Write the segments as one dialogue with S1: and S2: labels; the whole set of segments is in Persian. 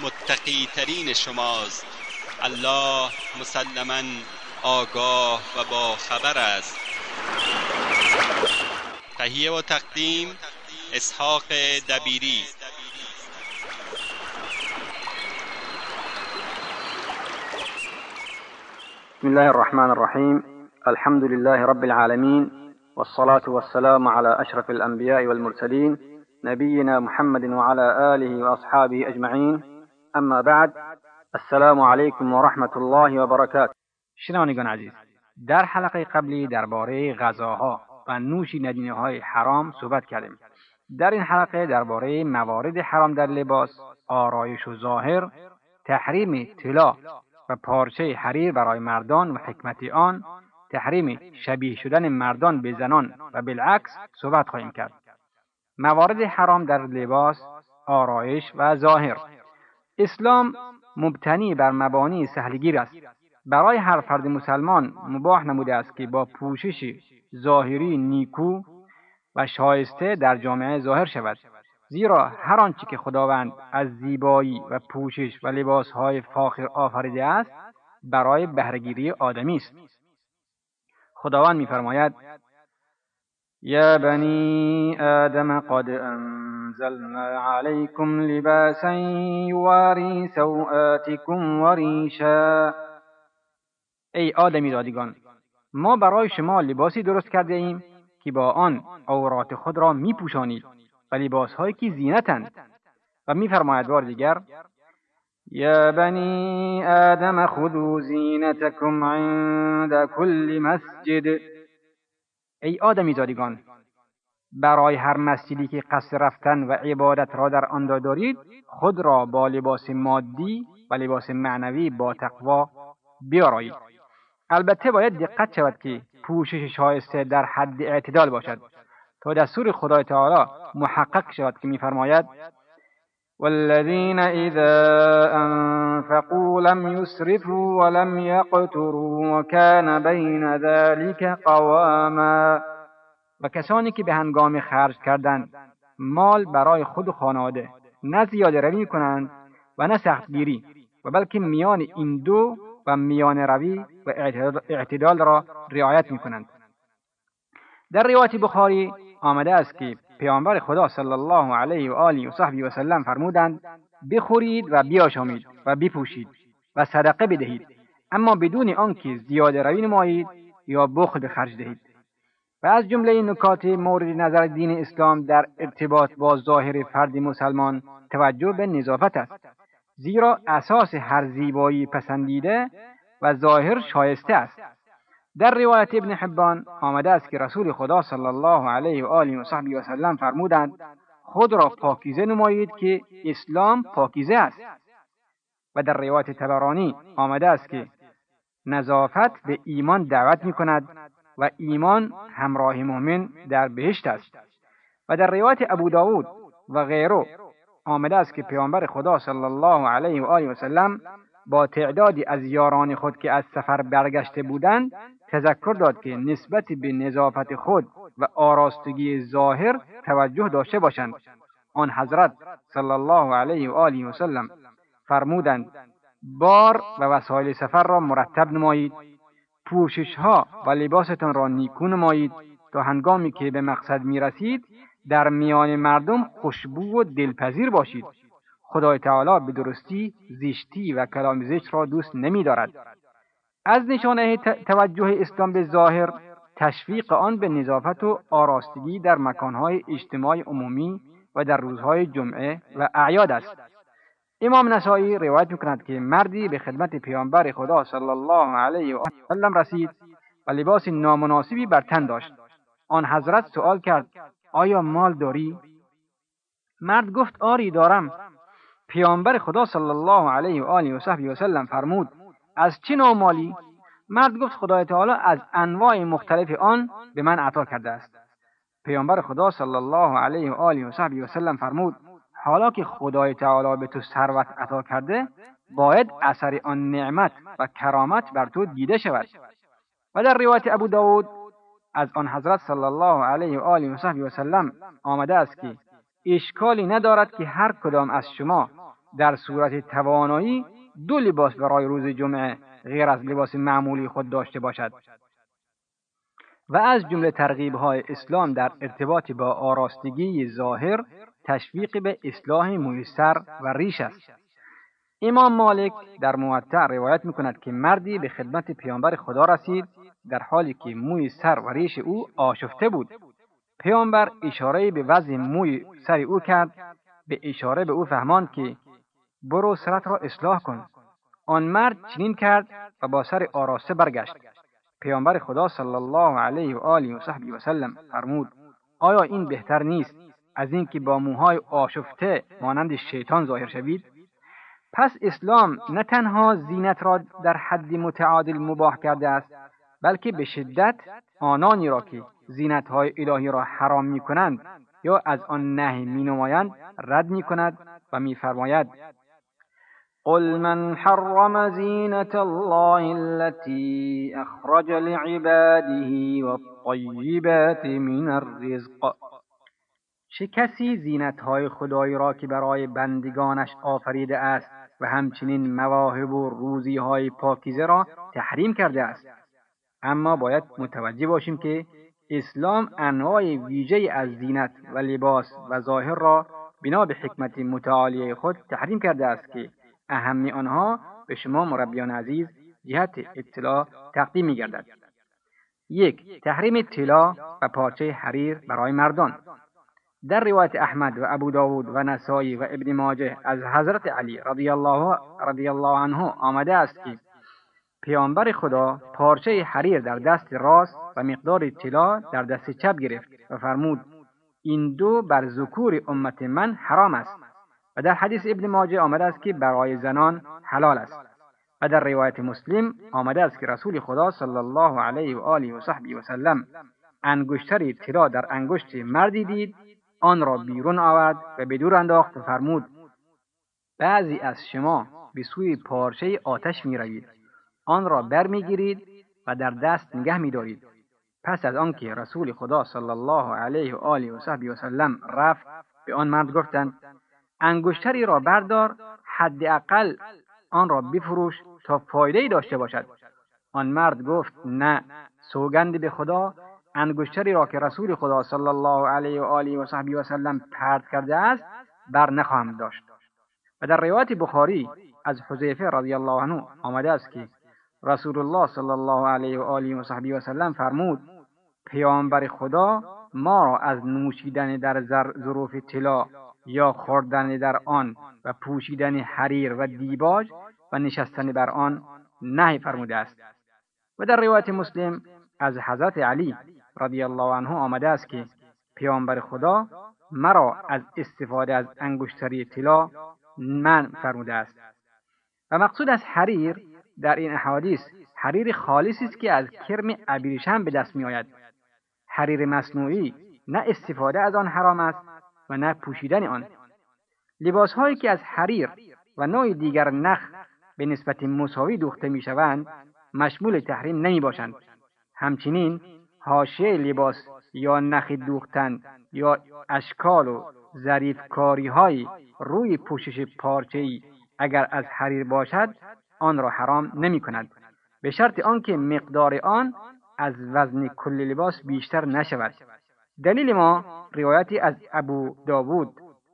S1: متقی ترین شماست. الله مسلما آگاه و با خبر است. تهیه و تقدیم اسحاق دبیری.
S2: بسم الله الرحمن الرحيم الحمد لله رب العالمين والصلاة والسلام على أشرف الأنبياء والمرسلين نبينا محمد وعلى آله وأصحابه أجمعين أما بعد السلام عليكم ورحمة الله وبركاته
S3: شنوندگان عزیز در حلقه قبلی درباره غذاها و نوش ندینه های حرام صحبت کردیم در این حلقه درباره موارد حرام در لباس آرایش و ظاهر تحریم طلا و پارچه حریر برای مردان و حکمت آن تحریم شبیه شدن مردان به زنان و بالعکس صحبت خواهیم کرد موارد حرام در لباس آرایش و ظاهر اسلام مبتنی بر مبانی سهلگیر است. برای هر فرد مسلمان مباح نموده است که با پوشش ظاهری نیکو و شایسته در جامعه ظاهر شود. زیرا هر آنچه که خداوند از زیبایی و پوشش و لباسهای فاخر آفریده است برای بهرهگیری آدمی است. خداوند میفرماید یا بنی آدم قد انزلنا علیکم لباسا یواری سوآتکم وریشا ای آدمی دادگان ما برای شما لباسی درست کرده ایم که با آن عورات خود را می پوشانید و لباسهایی که زینتند. و میفرماید بار دیگر یا بنی آدم خذوا زینتکم عند کل مسجد. ای آدمی زادگان برای هر مسجدی که قصد رفتن و عبادت را در آن دارید خود را با لباس مادی و لباس معنوی با تقوا بیارایید. البته باید دقت شود که پوشش شایسته در حد اعتدال باشد. تا دستور خدای تعالی محقق شود که میفرماید والذین اذا انفقوا لم يسرفوا ولم يقتروا وكان بین ذلك قواما. و کسانی که به هنگام خرج کردن مال برای خود و خانواده نه زیاده روی کنند و نه سختگیری و بلکه میان این دو و میان روی و اعتدال را رعایت می کنند در روایت بخاری آمده است که پیامبر خدا صلی الله علیه و آله و صحبی و سلم فرمودند بخورید و بیاشامید و بپوشید و صدقه بدهید. اما بدون آنکه زیاده روی نمایید یا بخل به خرج دهید. و از جمله نکات مورد نظر دین اسلام در ارتباط با ظاهر فرد مسلمان توجه به نظافت است. زیرا اساس هر زیبایی پسندیده و ظاهر شایسته است. در روایت ابن حبان آمده است که رسول خدا صلی الله علیه و آله و صحبی و سلم فرمودند خود را پاکیزه نمایید که اسلام پاکیزه است. و در روایت تبرانی آمده است که نظافت به ایمان دعوت می کند و ایمان همراه مؤمن در بهشت است. و در روایت ابو داود و غیره آمده است که پیامبر خدا صلی الله علیه و آله و سلم با تعدادی از یاران خود که از سفر برگشته بودند تذکر داد که نسبت به نظافت خود و آراستگی ظاهر توجه داشته باشند. آن حضرت صلی الله علیه و آله و سلم فرمودند بار و وسایل سفر را مرتب نمایید پوشش ها و لباستان را نیکو نمایید تا هنگامی که به مقصد می رسید در میان مردم خوشبو و دلپذیر باشید. خدای تعالی به درستی زیشتی و کلام زشت را دوست نمی دارد از نشانه توجه اسلام به ظاهر تشویق آن به نظافت و آراستگی در مکانهای اجتماع عمومی و در روزهای جمعه و اعیاد است. امام نسایی روایت می‌کند که مردی به خدمت پیامبر خدا صلی الله علیه و سلم رسید و لباس نامناسبی بر تن داشت. آن حضرت سوال کرد آیا مال داری؟ مرد گفت آری دارم. پیامبر خدا صلی الله علیه و آله و صحبی و سلم فرمود از چه نوع مالی؟ مرد گفت خدای تعالی از انواع مختلف آن به من عطا کرده است. پیامبر خدا صلی الله علیه و آله و صحبی و سلم فرمود حالا که خدای تعالی به تو ثروت عطا کرده باید اثر آن نعمت و کرامت بر تو دیده شود. و در روایت ابو داود از آن حضرت صلی الله علیه و آله و صحبی و سلم آمده است که اشکالی ندارد که هر کدام از شما در صورت توانایی دو لباس برای روز جمعه غیر از لباس معمولی خود داشته باشد. و از جمله ترغیب های اسلام در ارتباط با آراستگی ظاهر تشویق به اصلاح میسر و ریش است. امام مالک در موطع روایت می‌کند که مردی به خدمت پیامبر خدا رسید در حالی که موی سر و ریش او آشفته بود. پیامبر اشاره به وضع موی سر او کرد به اشاره به او فهماند که برو سرت را اصلاح کن. آن مرد چنین کرد و با سر آراسته برگشت. پیامبر خدا صلی الله علیه و آله و صحبی و سلم فرمود آیا این بهتر نیست از اینکه با موهای آشفته مانند شیطان ظاهر شوید؟ پس اسلام نه تنها زینت را در حد متعادل مباح کرده است بلکه به شدت آنانی را که زینت های الهی را حرام می کنند یا از آن نهی می نمایند رد می کند و می فرماید قل من حرم زینة الله التي اخرج لعباده والطیبات من الرزق؟ چه کسی زینت های خدایی را که برای بندگانش آفریده است و همچنین مواهب و روزی های پاکیزه را تحریم کرده است؟ اما باید متوجه باشیم که اسلام انواع ویژه از زینت و لباس و ظاهر را بنا به حکمت متعالیه خود تحریم کرده است که اهمی آنها به شما مربیان عزیز جهت اطلاع تقدیم می گردد. یک تحریم طلا و پارچه حریر برای مردان در روایت احمد و ابو داود و نسایی و ابن ماجه از حضرت علی رضی الله, رضی الله عنه آمده است که پیامبر خدا پارچه حریر در دست راست و مقدار طلا در دست چپ گرفت و فرمود این دو بر ذکور امت من حرام است و در حدیث ابن ماجه آمده است که برای زنان حلال است. و در روایت مسلم آمده است که رسول خدا صلی الله علیه و آله و صحبی و سلم انگشتری طلا در انگشت مردی دید آن را بیرون آورد و به دور انداخت و فرمود بعضی از شما به سوی پارچه آتش می روید آن را برمیگیرید و در دست نگه می دارید پس از آنکه رسول خدا صلی الله علیه و آله و صحبی و سلم رفت به آن مرد گفتند انگشتری را بردار حداقل آن را بفروش تا فایده ای داشته باشد. آن مرد گفت نه سوگند به خدا انگشتری را که رسول خدا صلی الله علیه و آله و صحبی و سلم پرد کرده است بر نخواهم داشت. و در روایت بخاری از حذیفه رضی الله عنه آمده است که رسول الله صلی الله علیه و آله و صحبی و سلم فرمود پیامبر خدا ما را از نوشیدن در ظروف طلا یا خوردن در آن و پوشیدن حریر و دیباج و نشستن بر آن نهی فرموده است. و در روایت مسلم از حضرت علی رضی الله عنه آمده است که پیامبر خدا مرا از استفاده از انگشتری طلا من فرموده است. و مقصود از حریر در این احادیث حریر خالصی است که از کرم ابریشم به دست می آید حریر مصنوعی نه استفاده از آن حرام است و نه پوشیدن آن. لباس هایی که از حریر و نوع دیگر نخ به نسبت مساوی دوخته می شوند مشمول تحریم نمی باشند همچنین حاشیه لباس یا نخ دوختن یا اشکال و ظریف کاری های روی پوشش پارچه ای اگر از حریر باشد آن را حرام نمی کند به شرط آنکه مقدار آن از وزن کل لباس بیشتر نشود. دلیل ما روایتی از ابو داوود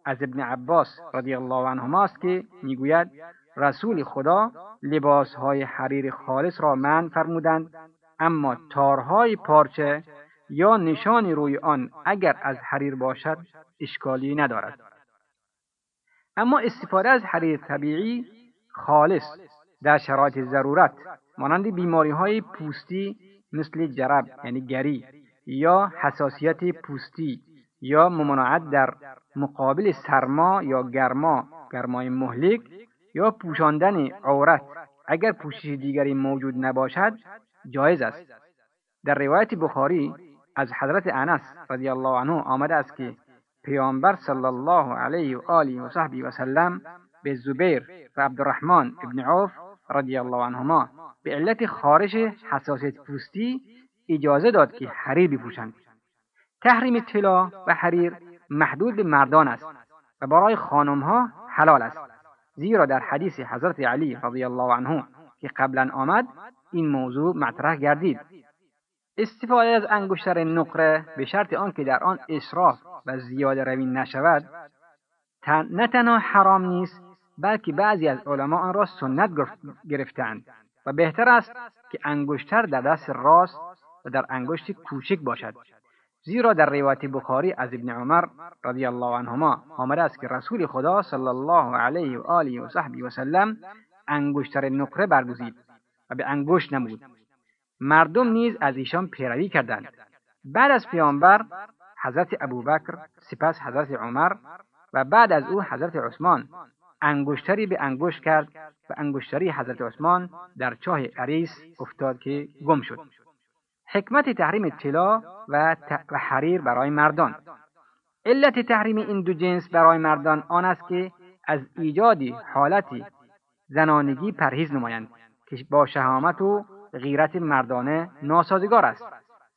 S3: از ابن عباس رضی الله عنهما است که می‌گوید رسول خدا لباسهای حریر خالص را من فرمودند اما تارهای پارچه یا نشانی روی آن اگر از حریر باشد اشکالی ندارد. اما استفاده از حریر طبیعی خالص در شرایط ضرورت مانند بیماری های پوستی مثل جرب یعنی گری یا حساسیت پوستی یا ممانعت در مقابل سرما یا گرما گرمای مهلک یا پوشاندن عورت اگر پوشش دیگری موجود نباشد جایز است. در روایت بخاری از حضرت انس رضی الله عنه آمده است که پیامبر صلی الله علیه و آله و صحبی و سلم به زبیر و عبدالرحمن ابن عوف رضی الله عنهما به علت خارش حساسیت پوستی اجازه داد که حریر بپوشند. تحریم طلا و حریر محدود به مردان است و برای خانمها حلال است زیرا در حدیث حضرت علی رضی الله عنه که قبلا آمد این موضوع مطرح گردید. استفاده از انگشتر نقره به شرط آنکه در آن اسراف و زیاده روی نشود نه تنها حرام نیست بلکه بعضی از علما آن را سنت گرفتند و بهتر است که انگشتر در دست راست و در انگشت کوچک باشد زیرا در روایت بخاری از ابن عمر رضی الله عنهما آمده است که رسول خدا صلی الله علیه و آله و صحبی و سلم انگشتر نقره برگزید و به انگشت نمود. مردم نیز از ایشان پیروی کردند. بعد از پیامبر حضرت ابوبکر سپس حضرت عمر و بعد از او حضرت عثمان انگشتری به انگشت کرد و انگشتری حضرت عثمان در چاه عریس افتاد که گم شد. حکمت تحریم طلا و, و حریر برای مردان. علت تحریم این دو جنس برای مردان آن است که از ایجاد حالتی زنانگی پرهیز نمایند که با شهامت و غیرت مردانه ناسازگار است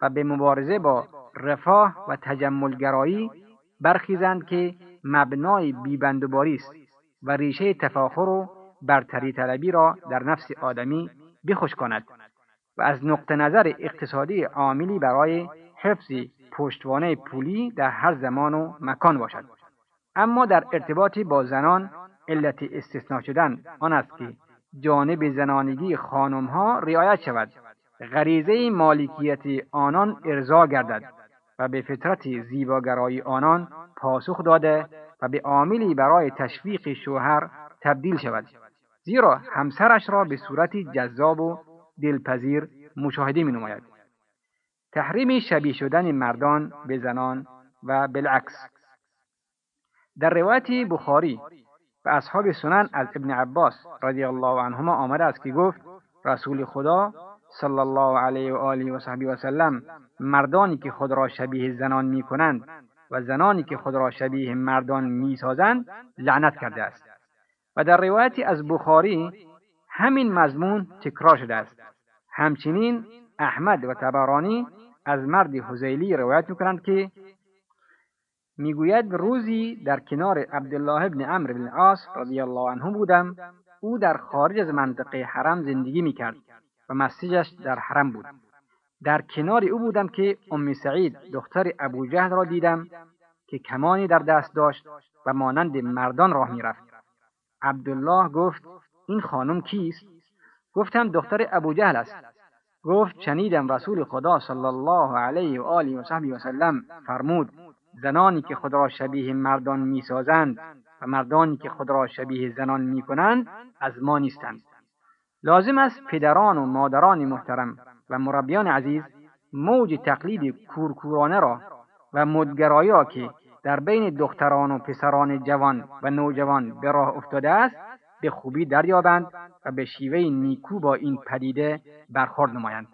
S3: و به مبارزه با رفاه و تجملگرایی برخیزند که مبنای بیبندوباری است و ریشه تفاخر و برتری طلبی را در نفس آدمی بخوش کند. و از نقطه نظر اقتصادی عاملی برای حفظ پشتوانه پولی در هر زمان و مکان باشد. اما در ارتباط با زنان علت استثناء شدن آن است که جانب زنانگی خانمها رعایت شود. غریزه مالکیت آنان ارضا گردد و به فطرت زیباگرایی آنان پاسخ داده و به عاملی برای تشویق شوهر تبدیل شود. زیرا همسرش را به صورتی جذاب و دلپذیر مشاهده می نماید. تحریم شبیه شدن مردان به زنان و بالعکس. در روایت بخاری و اصحاب سنن از ابن عباس رضی الله عنهما آمده است که گفت رسول خدا صلی الله علیه و آله و صحبی و سلم مردانی که خود را شبیه زنان می کنند و زنانی که خود را شبیه مردان می سازند لعنت کرده است. و در روایتی از بخاری همین مضمون تکرار شده است. همچنین احمد و تبرانی از مرد حزیلی روایت می‌کنند که می‌گوید روزی در کنار عبدالله ابن عمرو بن عاص رضی الله عنه بودم. او در خارج از منطقه حرم زندگی می‌کرد و مسجدش در حرم بود. در کنار او بودم که ام سعید دختر ابو جهل را دیدم که کمانی در دست داشت و مانند مردان راه می‌رفت. عبدالله گفت این خانم کیست؟ گفتم دختر ابو جهل است. گفت شنیدم رسول خدا صلی الله علیه و آله و صحبی و سلم فرمود زنانی که خود را شبیه مردان می‌سازند و مردانی که خود را شبیه زنان می‌کنند از ما نیستند. لازم است پدران و مادران محترم و مربیان عزیز موج تقلید کورکورانه را و مدگرایی را که در بین دختران و پسران جوان و نوجوان به راه افتاده است به خوبی دریابند و به شیوه نیکو با این پدیده برخورد نمایند.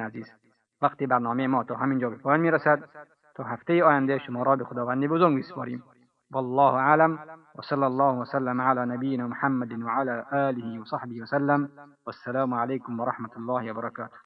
S3: عزیز وقتی برنامه ما تا همینجا به پایان می‌رسد تا هفته آینده شما را به خداوند بزرگ میسپاریم. والله اعلم. وصلى الله وسلم على نبينا محمد وعلى آله وصحبه وسلم والسلام عليكم ورحمة الله وبركاته